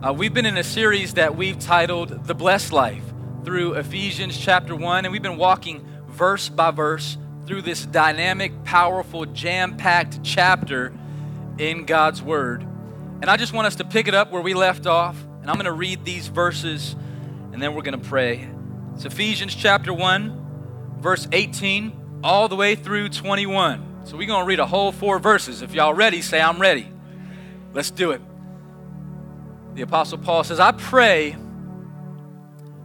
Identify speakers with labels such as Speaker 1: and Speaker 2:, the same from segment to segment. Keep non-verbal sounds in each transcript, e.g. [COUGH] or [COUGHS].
Speaker 1: Uh, we've been in a series that we've titled The Blessed Life through Ephesians chapter 1, and we've been walking verse by verse through this dynamic, powerful, jam packed chapter in God's Word. And I just want us to pick it up where we left off, and I'm going to read these verses, and then we're going to pray. It's Ephesians chapter 1, verse 18, all the way through 21. So we're going to read a whole four verses. If y'all ready, say, I'm ready. Let's do it the Apostle Paul says, I pray,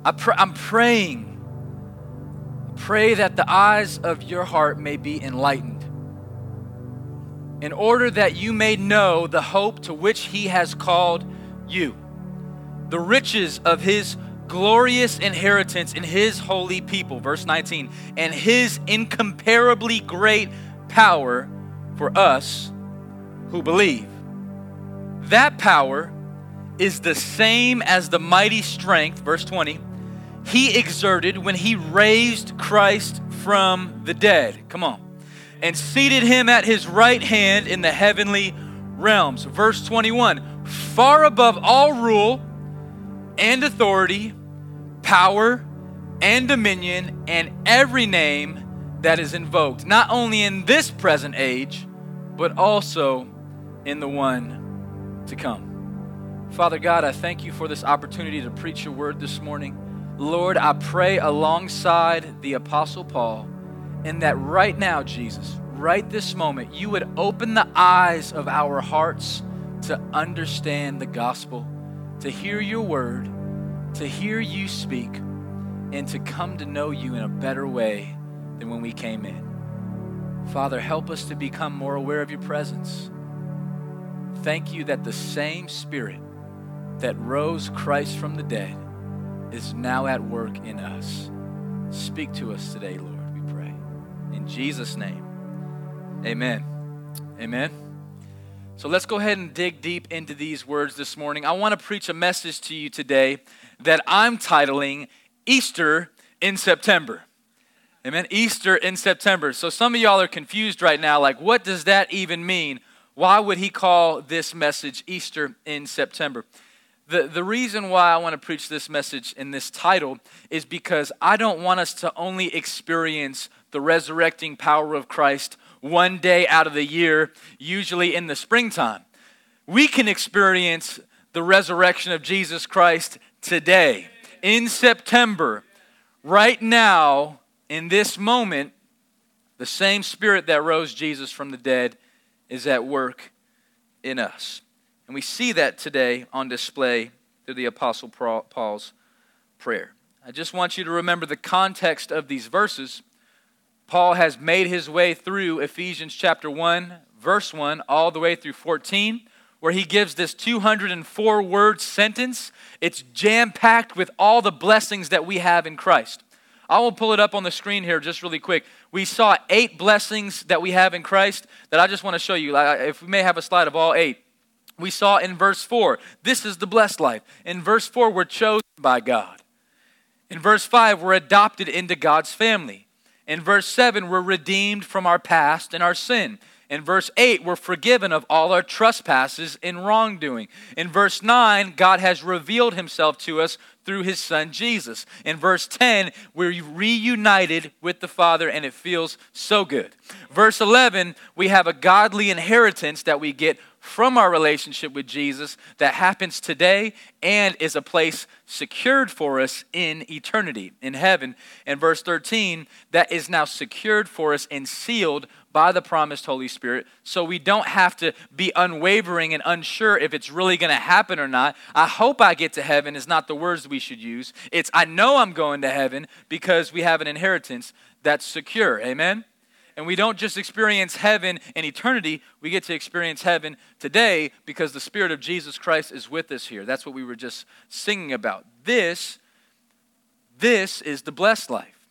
Speaker 1: I pr- I'm praying, pray that the eyes of your heart may be enlightened, in order that you may know the hope to which he has called you, the riches of his glorious inheritance in his holy people, verse 19, and his incomparably great power for us who believe. That power is the same as the mighty strength, verse 20, he exerted when he raised Christ from the dead. Come on. And seated him at his right hand in the heavenly realms. Verse 21 far above all rule and authority, power and dominion, and every name that is invoked, not only in this present age, but also in the one to come. Father God, I thank you for this opportunity to preach your word this morning. Lord, I pray alongside the Apostle Paul, and that right now, Jesus, right this moment, you would open the eyes of our hearts to understand the gospel, to hear your word, to hear you speak, and to come to know you in a better way than when we came in. Father, help us to become more aware of your presence. Thank you that the same Spirit that rose Christ from the dead is now at work in us. Speak to us today, Lord, we pray. In Jesus' name, amen. Amen. So let's go ahead and dig deep into these words this morning. I want to preach a message to you today that I'm titling Easter in September. Amen. Easter in September. So some of y'all are confused right now like, what does that even mean? Why would he call this message Easter in September? The, the reason why I want to preach this message in this title is because I don't want us to only experience the resurrecting power of Christ one day out of the year, usually in the springtime. We can experience the resurrection of Jesus Christ today, in September, right now, in this moment. The same spirit that rose Jesus from the dead is at work in us. And we see that today on display through the Apostle Paul's prayer. I just want you to remember the context of these verses. Paul has made his way through Ephesians chapter 1, verse 1, all the way through 14, where he gives this 204 word sentence. It's jam packed with all the blessings that we have in Christ. I will pull it up on the screen here just really quick. We saw eight blessings that we have in Christ that I just want to show you. If we may have a slide of all eight we saw in verse 4. This is the blessed life. In verse 4, we're chosen by God. In verse 5, we're adopted into God's family. In verse 7, we're redeemed from our past and our sin. In verse 8, we're forgiven of all our trespasses and wrongdoing. In verse 9, God has revealed himself to us through his son Jesus. In verse 10, we're reunited with the Father and it feels so good. Verse 11, we have a godly inheritance that we get from our relationship with Jesus that happens today and is a place secured for us in eternity, in heaven. And verse 13, that is now secured for us and sealed by the promised Holy Spirit, so we don't have to be unwavering and unsure if it's really going to happen or not. I hope I get to heaven is not the words we should use. It's I know I'm going to heaven because we have an inheritance that's secure. Amen? And we don't just experience heaven in eternity, we get to experience heaven today because the Spirit of Jesus Christ is with us here. That's what we were just singing about. This, this is the blessed life.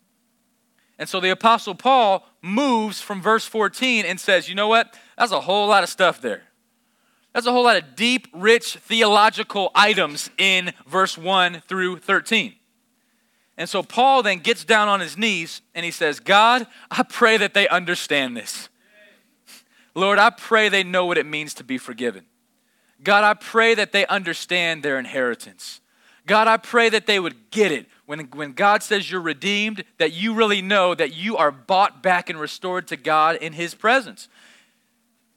Speaker 1: And so the Apostle Paul moves from verse 14 and says, you know what? That's a whole lot of stuff there. That's a whole lot of deep, rich theological items in verse 1 through 13. And so Paul then gets down on his knees and he says, God, I pray that they understand this. Lord, I pray they know what it means to be forgiven. God, I pray that they understand their inheritance. God, I pray that they would get it. When, when God says you're redeemed, that you really know that you are bought back and restored to God in His presence.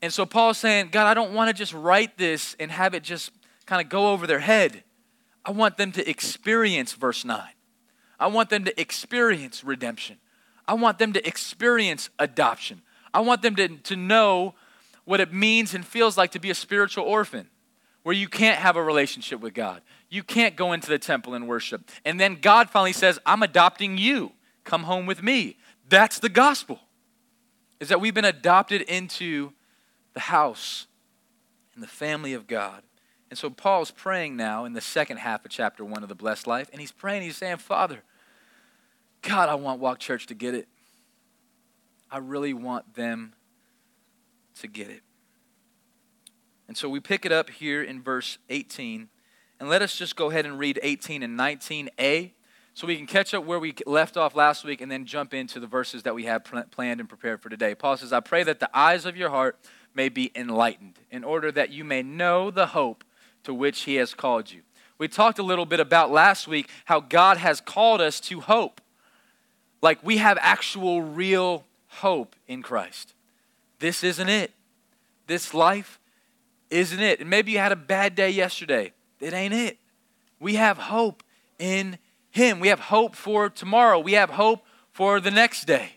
Speaker 1: And so Paul's saying, God, I don't want to just write this and have it just kind of go over their head. I want them to experience verse 9. I want them to experience redemption. I want them to experience adoption. I want them to, to know what it means and feels like to be a spiritual orphan, where you can't have a relationship with God. You can't go into the temple and worship. And then God finally says, I'm adopting you. Come home with me. That's the gospel. Is that we've been adopted into the house and the family of God. And so Paul's praying now in the second half of chapter one of the blessed life, and he's praying, he's saying, Father, God, I want Walk Church to get it. I really want them to get it. And so we pick it up here in verse 18. And let us just go ahead and read 18 and 19a so we can catch up where we left off last week and then jump into the verses that we have planned and prepared for today. Paul says, I pray that the eyes of your heart may be enlightened, in order that you may know the hope to which he has called you. We talked a little bit about last week how God has called us to hope. Like we have actual, real hope in Christ. This isn't it. This life isn't it. And maybe you had a bad day yesterday. It ain't it. We have hope in Him. We have hope for tomorrow. We have hope for the next day.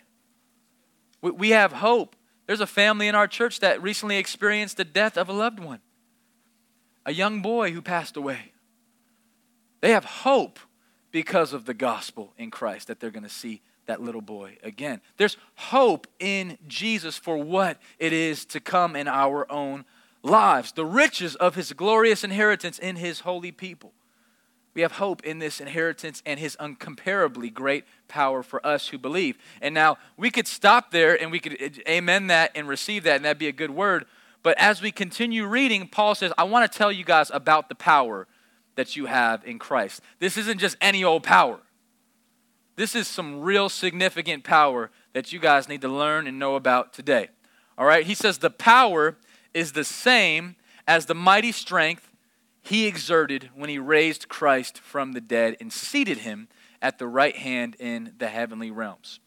Speaker 1: We have hope. There's a family in our church that recently experienced the death of a loved one, a young boy who passed away. They have hope because of the gospel in Christ that they're going to see that little boy again. There's hope in Jesus for what it is to come in our own lives, the riches of his glorious inheritance in his holy people. We have hope in this inheritance and his uncomparably great power for us who believe. And now we could stop there and we could eh, amen that and receive that, and that'd be a good word. But as we continue reading, Paul says, I want to tell you guys about the power that you have in Christ. This isn't just any old power. This is some real significant power that you guys need to learn and know about today. All right? He says, The power is the same as the mighty strength he exerted when he raised Christ from the dead and seated him at the right hand in the heavenly realms.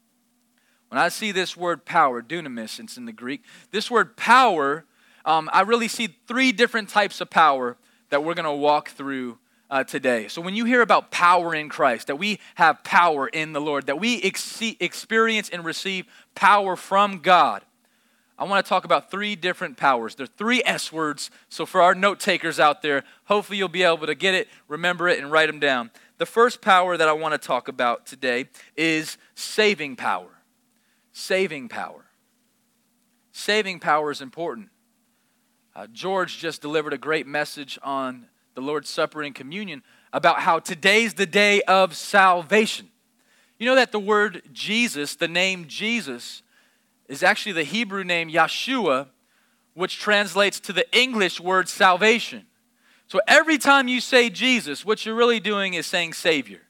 Speaker 1: When I see this word power, dunamis, it's in the Greek, this word power, um, I really see three different types of power that we're going to walk through uh, today. So when you hear about power in Christ, that we have power in the Lord, that we ex- experience and receive power from God, I want to talk about three different powers. They're three S words. So, for our note takers out there, hopefully you'll be able to get it, remember it, and write them down. The first power that I want to talk about today is saving power. Saving power. Saving power is important. Uh, George just delivered a great message on the Lord's Supper and communion about how today's the day of salvation. You know that the word Jesus, the name Jesus, is actually the Hebrew name Yeshua, which translates to the English word salvation. So every time you say Jesus, what you're really doing is saying Savior.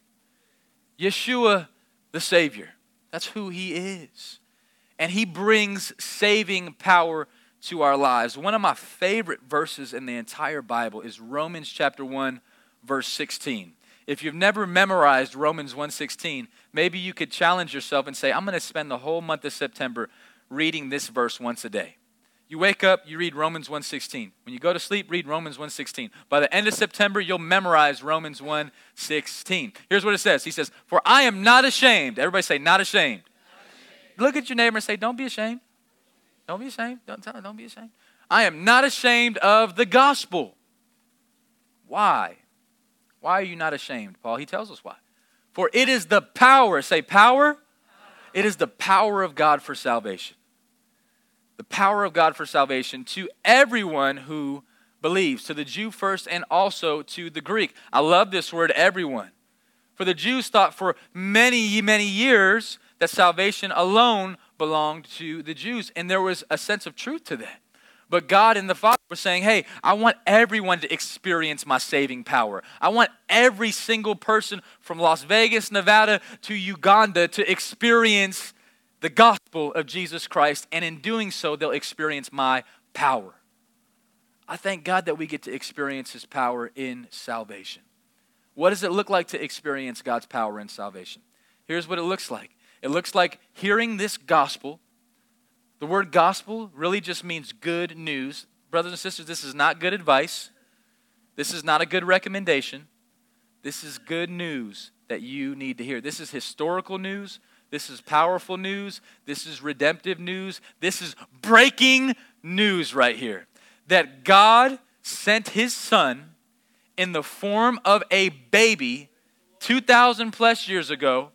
Speaker 1: Yeshua, the Savior. That's who He is. And He brings saving power to our lives. One of my favorite verses in the entire Bible is Romans chapter 1, verse 16. If you've never memorized Romans 1:16, maybe you could challenge yourself and say, I'm going to spend the whole month of September reading this verse once a day. You wake up, you read Romans 1:16. When you go to sleep, read Romans 1:16. By the end of September, you'll memorize Romans 1:16. Here's what it says. He says, "For I am not ashamed." Everybody say, "Not ashamed." Not ashamed. Look at your neighbor and say, "Don't be ashamed." Don't be ashamed. Don't tell don't be ashamed. I am not ashamed of the gospel. Why? Why are you not ashamed, Paul? He tells us why. For it is the power, say power. It is the power of God for salvation the power of God for salvation to everyone who believes, to the Jew first and also to the Greek. I love this word, everyone. For the Jews thought for many, many years that salvation alone belonged to the Jews, and there was a sense of truth to that. But God and the Father were saying, hey, I want everyone to experience my saving power. I want every single person from Las Vegas, Nevada to Uganda to experience the gospel of Jesus Christ, and in doing so, they'll experience my power. I thank God that we get to experience His power in salvation. What does it look like to experience God's power in salvation? Here's what it looks like it looks like hearing this gospel. The word gospel really just means good news. Brothers and sisters, this is not good advice. This is not a good recommendation. This is good news that you need to hear. This is historical news. This is powerful news. This is redemptive news. This is breaking news right here. That God sent his son in the form of a baby 2,000 plus years ago.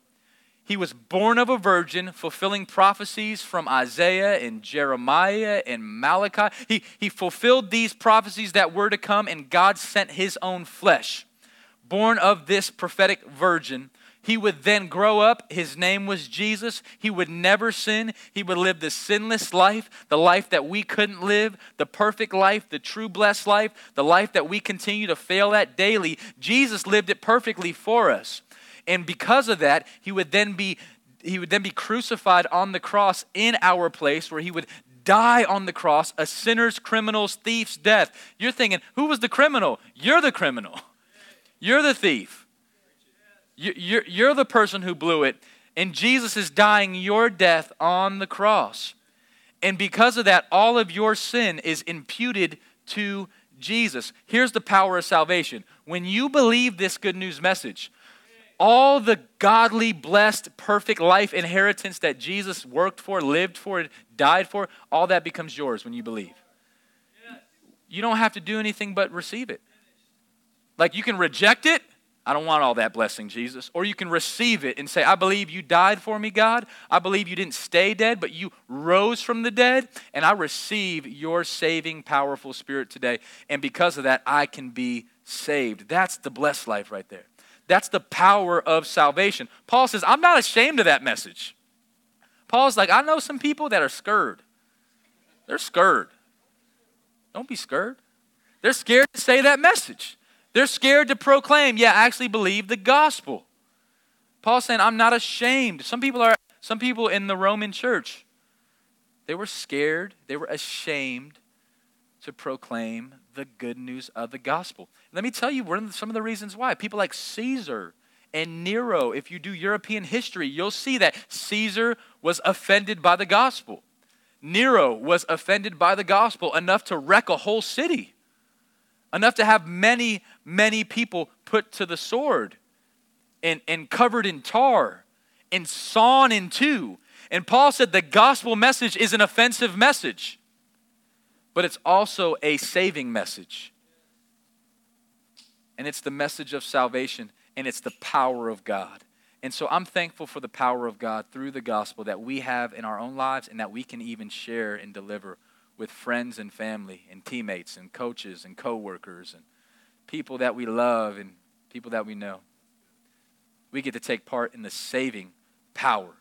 Speaker 1: He was born of a virgin, fulfilling prophecies from Isaiah and Jeremiah and Malachi. He, he fulfilled these prophecies that were to come, and God sent his own flesh born of this prophetic virgin. He would then grow up. His name was Jesus. He would never sin. He would live the sinless life, the life that we couldn't live, the perfect life, the true blessed life, the life that we continue to fail at daily. Jesus lived it perfectly for us. And because of that, he would then be he would then be crucified on the cross in our place where he would die on the cross a sinner's, criminal's, thief's death. You're thinking, who was the criminal? You're the criminal. You're the thief. You're, you're the person who blew it. And Jesus is dying your death on the cross. And because of that, all of your sin is imputed to Jesus. Here's the power of salvation. When you believe this good news message, all the godly, blessed, perfect life inheritance that Jesus worked for, lived for, died for, all that becomes yours when you believe. You don't have to do anything but receive it. Like you can reject it. I don't want all that blessing, Jesus. Or you can receive it and say, I believe you died for me, God. I believe you didn't stay dead, but you rose from the dead. And I receive your saving, powerful spirit today. And because of that, I can be saved. That's the blessed life right there. That's the power of salvation. Paul says, I'm not ashamed of that message. Paul's like, I know some people that are scared. They're scared. Don't be scared. They're scared to say that message. They're scared to proclaim, yeah, I actually believe the gospel. Paul's saying, I'm not ashamed. Some people are some people in the Roman church, they were scared, they were ashamed to proclaim the good news of the gospel. Let me tell you some of the reasons why. People like Caesar and Nero, if you do European history, you'll see that Caesar was offended by the gospel. Nero was offended by the gospel enough to wreck a whole city enough to have many, many people put to the sword and, and covered in tar and sawn in two. And Paul said the gospel message is an offensive message, but it's also a saving message. And it's the message of salvation, and it's the power of God. And so I'm thankful for the power of God through the gospel that we have in our own lives and that we can even share and deliver with friends and family and teammates and coaches and coworkers and people that we love and people that we know. We get to take part in the saving power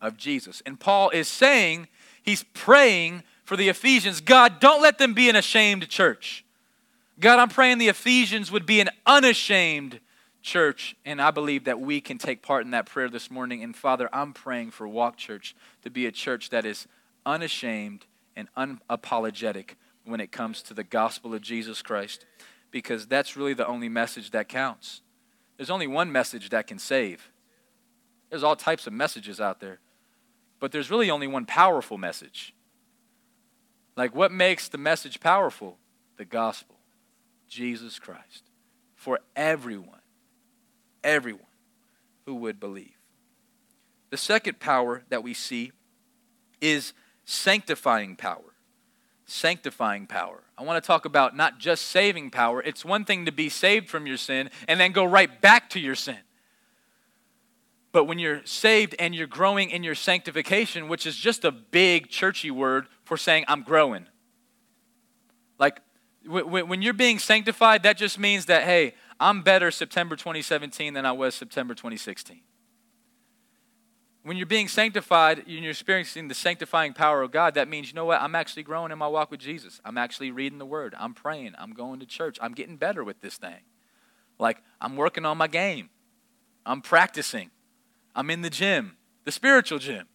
Speaker 1: of Jesus. And Paul is saying, he's praying for the Ephesians God, don't let them be an ashamed church. God, I'm praying the Ephesians would be an unashamed church. And I believe that we can take part in that prayer this morning. And Father, I'm praying for Walk Church to be a church that is unashamed and unapologetic when it comes to the gospel of Jesus Christ because that's really the only message that counts. There's only one message that can save. There's all types of messages out there, but there's really only one powerful message. Like, what makes the message powerful? The gospel, Jesus Christ, for everyone, everyone who would believe. The second power that we see is sanctifying power. Sanctifying power. I want to talk about not just saving power. It's one thing to be saved from your sin and then go right back to your sin. But when you're saved and you're growing in your sanctification, which is just a big churchy word for saying, I'm growing. Like, when you're being sanctified, that just means that, hey, I'm better September 2017 than I was September 2016 when you're being sanctified and you're experiencing the sanctifying power of God, that means, you know what? I'm actually growing in my walk with Jesus. I'm actually reading the Word. I'm praying. I'm going to church. I'm getting better with this thing. Like, I'm working on my game. I'm practicing. I'm in the gym, the spiritual gym,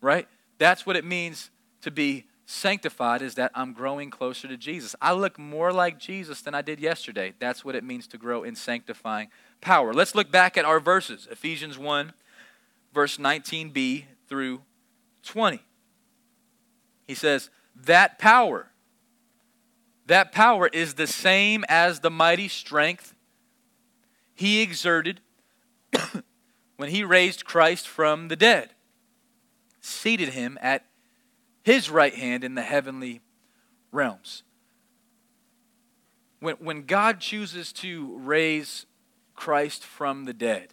Speaker 1: right? That's what it means to be sanctified is that I'm growing closer to Jesus. I look more like Jesus than I did yesterday. That's what it means to grow in sanctifying power. Let's look back at our verses Ephesians 1, verse 19b through 20. He says, That power, that power is the same as the mighty strength he exerted [COUGHS] when he raised Christ from the dead, seated him at his right hand in the heavenly realms. When, when God chooses to raise Christ from the dead,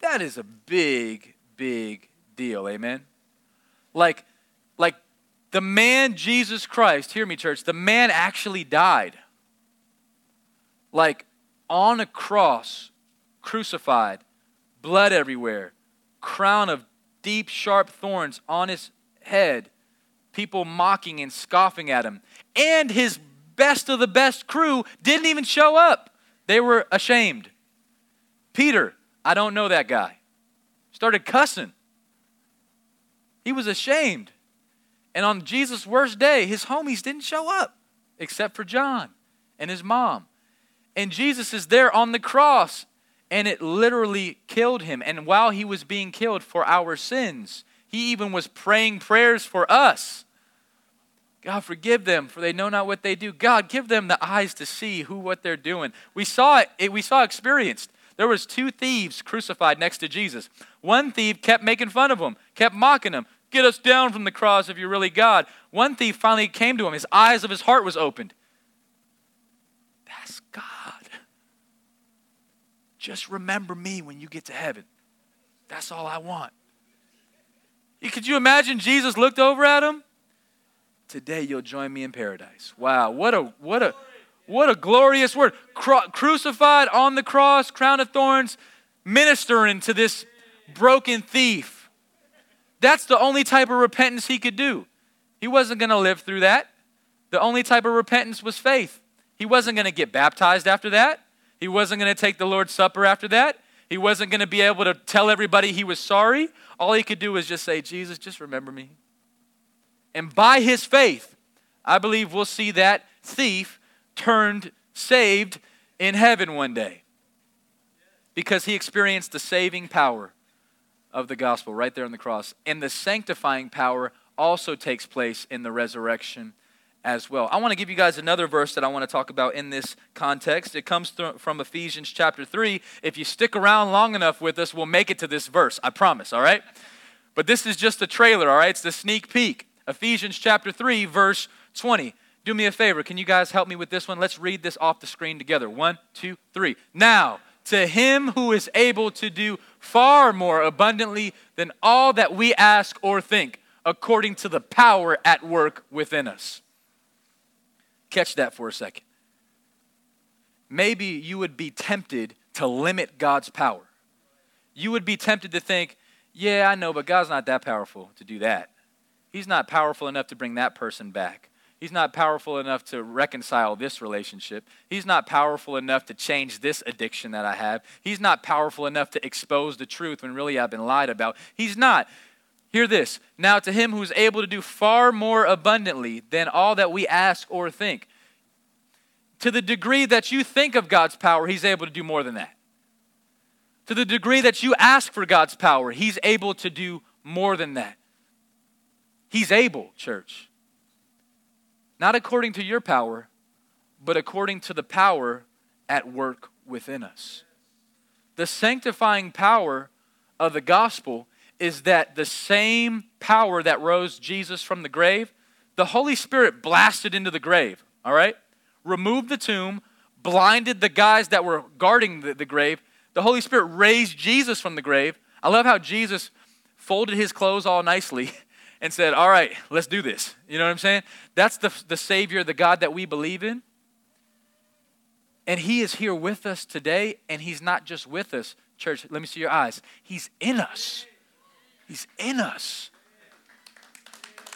Speaker 1: that is a big, big deal. Amen? Like, like the man Jesus Christ, hear me, church, the man actually died. Like on a cross, crucified, blood everywhere, crown of deep, sharp thorns on his head, people mocking and scoffing at him. And his best of the best crew didn't even show up. They were ashamed. Peter, I don't know that guy, started cussing. He was ashamed. And on Jesus' worst day, his homies didn't show up except for John and his mom. And Jesus is there on the cross, and it literally killed him. And while he was being killed for our sins, he even was praying prayers for us. God, forgive them, for they know not what they do. God, give them the eyes to see who what they're doing. We saw it, we saw experienced. There was two thieves crucified next to Jesus. One thief kept making fun of him, kept mocking him. Get us down from the cross if you're really God. One thief finally came to him. His eyes of his heart was opened. That's God. Just remember me when you get to heaven. That's all I want. Could you imagine Jesus looked over at him? Today you'll join me in paradise. Wow, what a what a what a glorious word. Cru- crucified on the cross, crown of thorns, ministering to this broken thief. That's the only type of repentance he could do. He wasn't going to live through that. The only type of repentance was faith. He wasn't going to get baptized after that. He wasn't going to take the Lord's Supper after that. He wasn't going to be able to tell everybody he was sorry. All he could do was just say, Jesus, just remember me. And by his faith, I believe we'll see that thief turned saved in heaven one day because he experienced the saving power of the gospel right there on the cross. And the sanctifying power also takes place in the resurrection as well. I want to give you guys another verse that I want to talk about in this context. It comes from Ephesians chapter 3. If you stick around long enough with us, we'll make it to this verse. I promise, all right? But this is just a trailer, all right? It's the sneak peek. Ephesians chapter 3, verse 20. Do me a favor. Can you guys help me with this one? Let's read this off the screen together. One, two, three. Now, to him who is able to do far more abundantly than all that we ask or think, according to the power at work within us. Catch that for a second. Maybe you would be tempted to limit God's power. You would be tempted to think, yeah, I know, but God's not that powerful to do that. He's not powerful enough to bring that person back. He's not powerful enough to reconcile this relationship. He's not powerful enough to change this addiction that I have. He's not powerful enough to expose the truth when really I've been lied about. He's not. Hear this. Now, to him who's able to do far more abundantly than all that we ask or think. To the degree that you think of God's power, he's able to do more than that. To the degree that you ask for God's power, he's able to do more than that. He's able, church. Not according to your power, but according to the power at work within us. The sanctifying power of the gospel is that the same power that rose Jesus from the grave, the Holy Spirit blasted into the grave, all right? Removed the tomb, blinded the guys that were guarding the, the grave. The Holy Spirit raised Jesus from the grave. I love how Jesus folded his clothes all nicely [LAUGHS] and said, All right, let's do this. You know what I'm saying? That's the, the Savior, the God that we believe in. And He is here with us today, and He's not just with us. Church, let me see your eyes. He's in us. He's in us.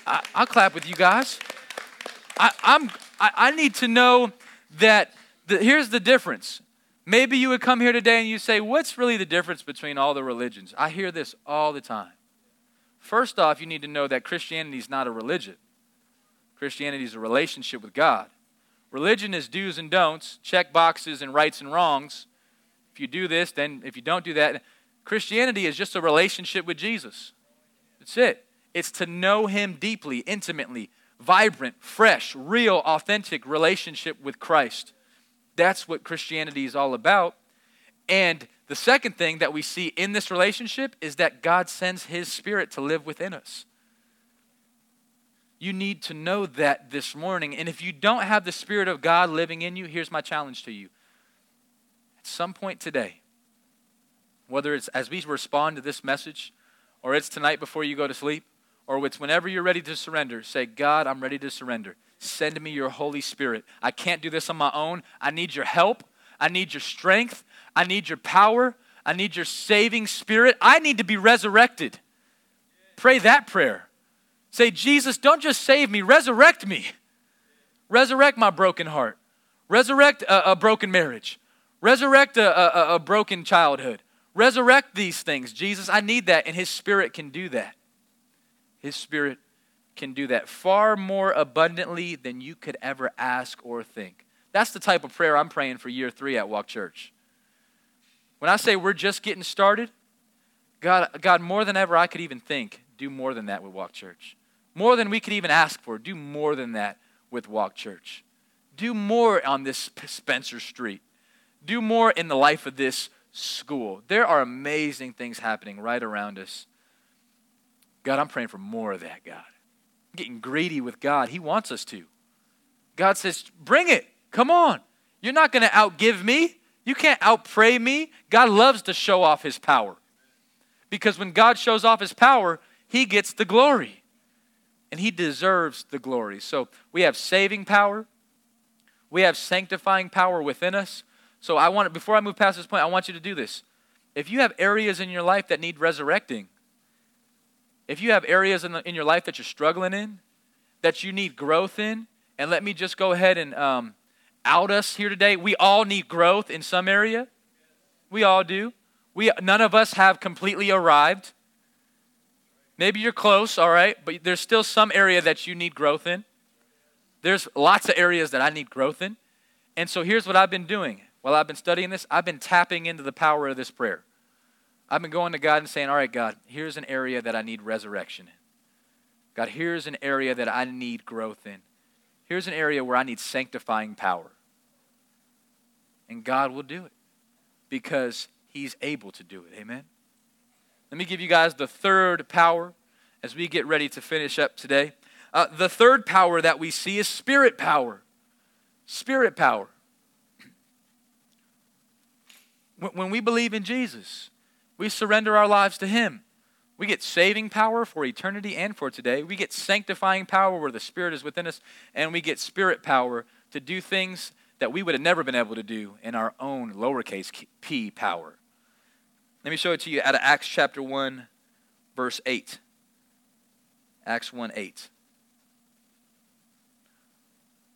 Speaker 1: I, will clap with you guys. I, I'm, I, I need to know that the, here's the difference. Maybe you would come here today and you say, What's really the difference between all the religions? I hear this all the time. First off, you need to know that Christianity is not a religion. Christianity is a relationship with God. Religion is do's and don'ts, check boxes and rights and wrongs. If you do this, then if you don't do that, Christianity is just a relationship with Jesus. That's it. It's to know Him deeply, intimately, vibrant, fresh, real, authentic relationship with Christ. That's what Christianity is all about. And the second thing that we see in this relationship is that God sends His Spirit to live within us. You need to know that this morning. And if you don't have the Spirit of God living in you, here's my challenge to you. At some point today, whether it's as we respond to this message, or it's tonight before you go to sleep, or it's whenever you're ready to surrender, say, God, I'm ready to surrender. Send me your Holy Spirit. I can't do this on my own. I need your help. I need your strength. I need your power. I need your saving spirit. I need to be resurrected. Pray that prayer. Say, Jesus, don't just save me, resurrect me. Resurrect my broken heart. Resurrect a, a broken marriage. Resurrect a, a, a broken childhood. Resurrect these things. Jesus, I need that, and His Spirit can do that. His Spirit can do that far more abundantly than you could ever ask or think. That's the type of prayer I'm praying for year three at Walk Church. When I say we're just getting started, God, God, more than ever I could even think, do more than that with Walk Church. More than we could even ask for, do more than that with Walk Church. Do more on this Spencer Street. Do more in the life of this school. There are amazing things happening right around us. God, I'm praying for more of that, God. I'm getting greedy with God. He wants us to. God says, bring it. Come on. You're not going to outgive me. You can't outpray me. God loves to show off his power. Because when God shows off his power, he gets the glory. And he deserves the glory. So we have saving power. We have sanctifying power within us. So I want before I move past this point, I want you to do this. If you have areas in your life that need resurrecting, if you have areas in, the, in your life that you're struggling in, that you need growth in, and let me just go ahead and um, out us here today. We all need growth in some area. We all do. We, none of us have completely arrived. Maybe you're close, all right, but there's still some area that you need growth in. There's lots of areas that I need growth in. And so here's what I've been doing while I've been studying this, I've been tapping into the power of this prayer. I've been going to God and saying, All right, God, here's an area that I need resurrection in. God, here's an area that I need growth in. Here's an area where I need sanctifying power. And God will do it because He's able to do it. Amen? Let me give you guys the third power as we get ready to finish up today. Uh, the third power that we see is spirit power. Spirit power when we believe in Jesus, we surrender our lives to Him. We get saving power for eternity and for today. We get sanctifying power where the Spirit is within us, and we get spirit power to do things that we would have never been able to do in our own lowercase p power. Let me show it to you out of Acts chapter 1, verse 8. Acts 1 8.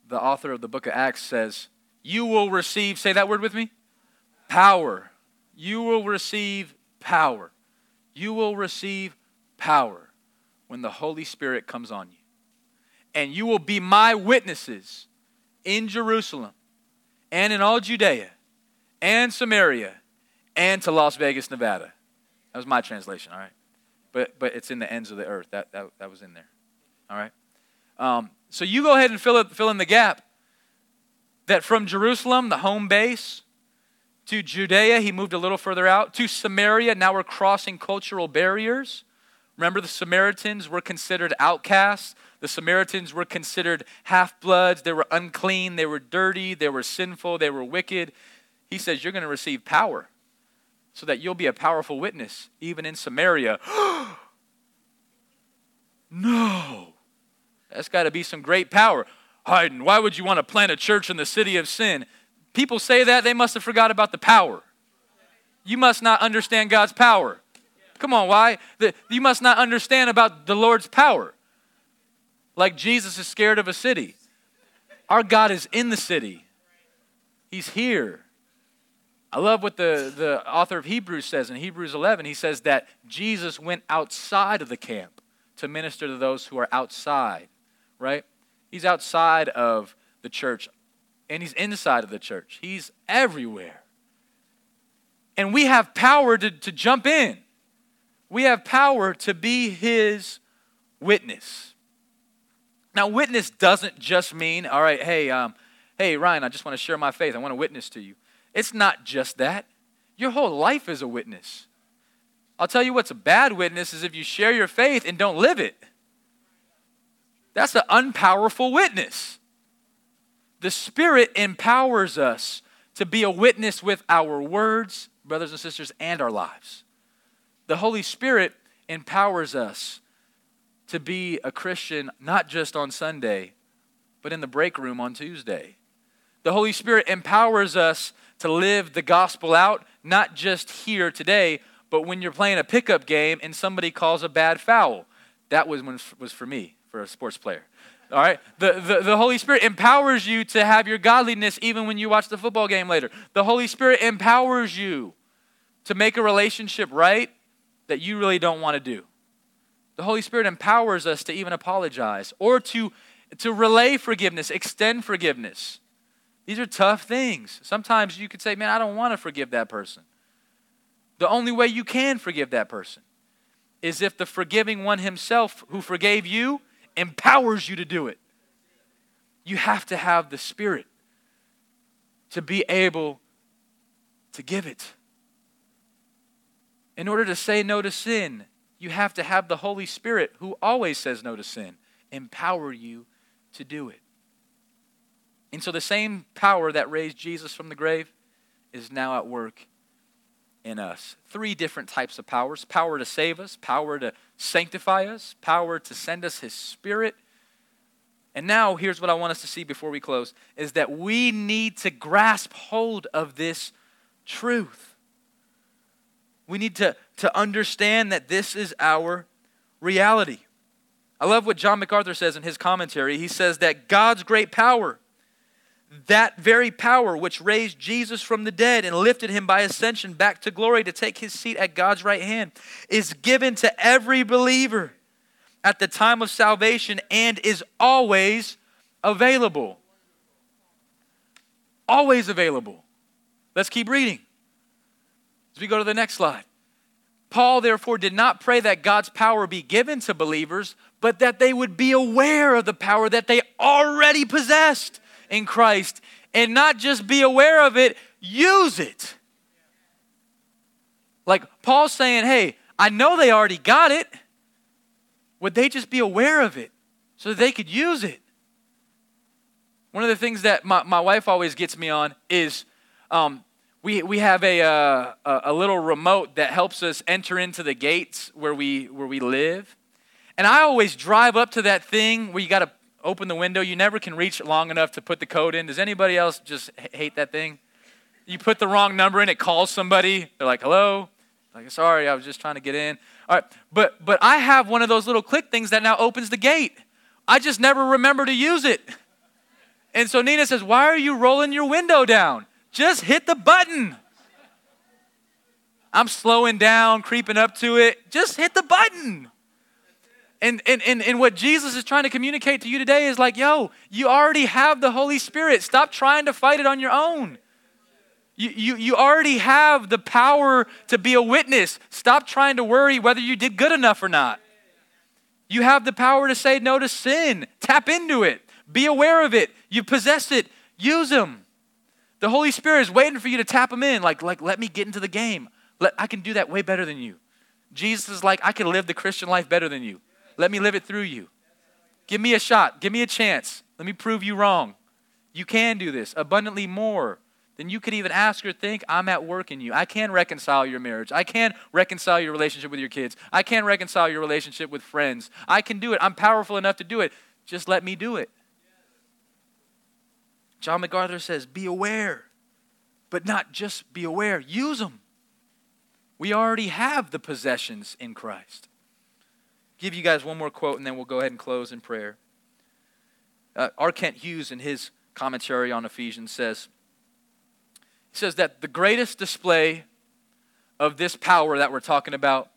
Speaker 1: The author of the book of Acts says, You will receive, say that word with me power. You will receive power. You will receive power when the Holy Spirit comes on you. And you will be my witnesses in Jerusalem and in all Judea and Samaria and to Las Vegas, Nevada. That was my translation, all right? But, but it's in the ends of the earth. That, that, that was in there, all right? Um, so you go ahead and fill, it, fill in the gap that from Jerusalem, the home base, to Judea, he moved a little further out. To Samaria, now we're crossing cultural barriers. Remember, the Samaritans were considered outcasts. The Samaritans were considered half bloods. They were unclean. They were dirty. They were sinful. They were wicked. He says, You're going to receive power so that you'll be a powerful witness, even in Samaria. [GASPS] no. That's got to be some great power. Hayden, why would you want to plant a church in the city of sin? People say that, they must have forgot about the power. You must not understand God's power. Come on, why? The, you must not understand about the Lord's power. Like Jesus is scared of a city. Our God is in the city, He's here. I love what the, the author of Hebrews says in Hebrews 11. He says that Jesus went outside of the camp to minister to those who are outside, right? He's outside of the church and he's inside of the church. He's everywhere. And we have power to, to jump in, we have power to be his witness. Now, witness doesn't just mean, all right, hey, um, hey, Ryan, I just want to share my faith. I want to witness to you. It's not just that. Your whole life is a witness. I'll tell you what's a bad witness is if you share your faith and don't live it. That's an unpowerful witness. The Spirit empowers us to be a witness with our words, brothers and sisters, and our lives. The Holy Spirit empowers us to be a Christian not just on Sunday, but in the break room on Tuesday. The Holy Spirit empowers us to live the gospel out, not just here today, but when you're playing a pickup game and somebody calls a bad foul. That was, when was for me for a sports player. All right? The, the, the Holy Spirit empowers you to have your godliness even when you watch the football game later. The Holy Spirit empowers you to make a relationship right that you really don't want to do. The Holy Spirit empowers us to even apologize or to, to relay forgiveness, extend forgiveness. These are tough things. Sometimes you could say, Man, I don't want to forgive that person. The only way you can forgive that person is if the forgiving one himself who forgave you empowers you to do it. You have to have the Spirit to be able to give it. In order to say no to sin, you have to have the Holy Spirit, who always says no to sin, empower you to do it. And so the same power that raised Jesus from the grave is now at work in us. Three different types of powers power to save us, power to sanctify us, power to send us His Spirit. And now, here's what I want us to see before we close is that we need to grasp hold of this truth. We need to, to understand that this is our reality. I love what John MacArthur says in his commentary. He says that God's great power that very power which raised Jesus from the dead and lifted him by ascension back to glory to take his seat at God's right hand is given to every believer at the time of salvation and is always available. Always available. Let's keep reading. As we go to the next slide. Paul, therefore, did not pray that God's power be given to believers, but that they would be aware of the power that they already possessed in Christ and not just be aware of it, use it. Like Paul's saying, hey, I know they already got it. Would they just be aware of it so they could use it? One of the things that my, my wife always gets me on is um, we, we have a, uh, a little remote that helps us enter into the gates where we, where we live. And I always drive up to that thing where you got to open the window. You never can reach long enough to put the code in. Does anybody else just hate that thing? You put the wrong number in, it calls somebody. They're like, hello? Like, sorry, I was just trying to get in. All right, but but I have one of those little click things that now opens the gate. I just never remember to use it. And so Nina says, Why are you rolling your window down? Just hit the button. I'm slowing down, creeping up to it. Just hit the button. And, and, and, and what Jesus is trying to communicate to you today is like, yo, you already have the Holy Spirit. Stop trying to fight it on your own. You, you, you already have the power to be a witness. Stop trying to worry whether you did good enough or not. You have the power to say no to sin. Tap into it. Be aware of it. You possess it. Use them. The Holy Spirit is waiting for you to tap them in. Like, like let me get into the game. Let, I can do that way better than you. Jesus is like, I can live the Christian life better than you. Let me live it through you. Give me a shot. Give me a chance. Let me prove you wrong. You can do this abundantly more than you could even ask or think. I'm at work in you. I can reconcile your marriage. I can reconcile your relationship with your kids. I can reconcile your relationship with friends. I can do it. I'm powerful enough to do it. Just let me do it. John MacArthur says, Be aware, but not just be aware, use them. We already have the possessions in Christ give you guys one more quote and then we'll go ahead and close in prayer. Uh, R. Kent Hughes, in his commentary on Ephesians, says, he says that the greatest display of this power that we're talking about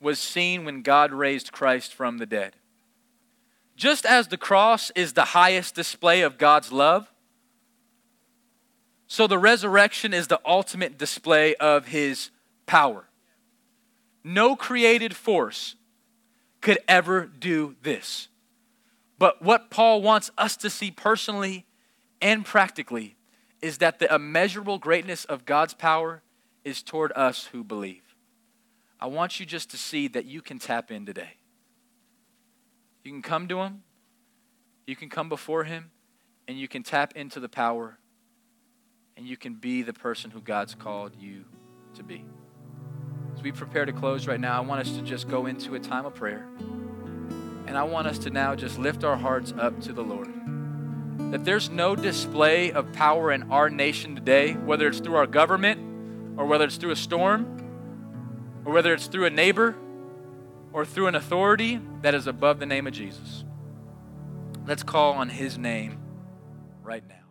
Speaker 1: was seen when God raised Christ from the dead. just as the cross is the highest display of God's love, so the resurrection is the ultimate display of his power. No created force could ever do this. But what Paul wants us to see personally and practically is that the immeasurable greatness of God's power is toward us who believe. I want you just to see that you can tap in today. You can come to Him, you can come before Him, and you can tap into the power, and you can be the person who God's called you to be. We prepare to close right now, I want us to just go into a time of prayer. And I want us to now just lift our hearts up to the Lord. That there's no display of power in our nation today, whether it's through our government, or whether it's through a storm, or whether it's through a neighbor, or through an authority that is above the name of Jesus. Let's call on his name right now.